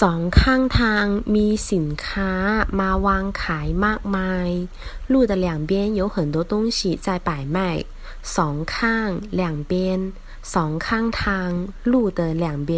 สองข้างทางมีสินค้ามาวางขายมากมาย路的两边有很多东西在摆卖สองข้าง两边สองข้างทาง路的两边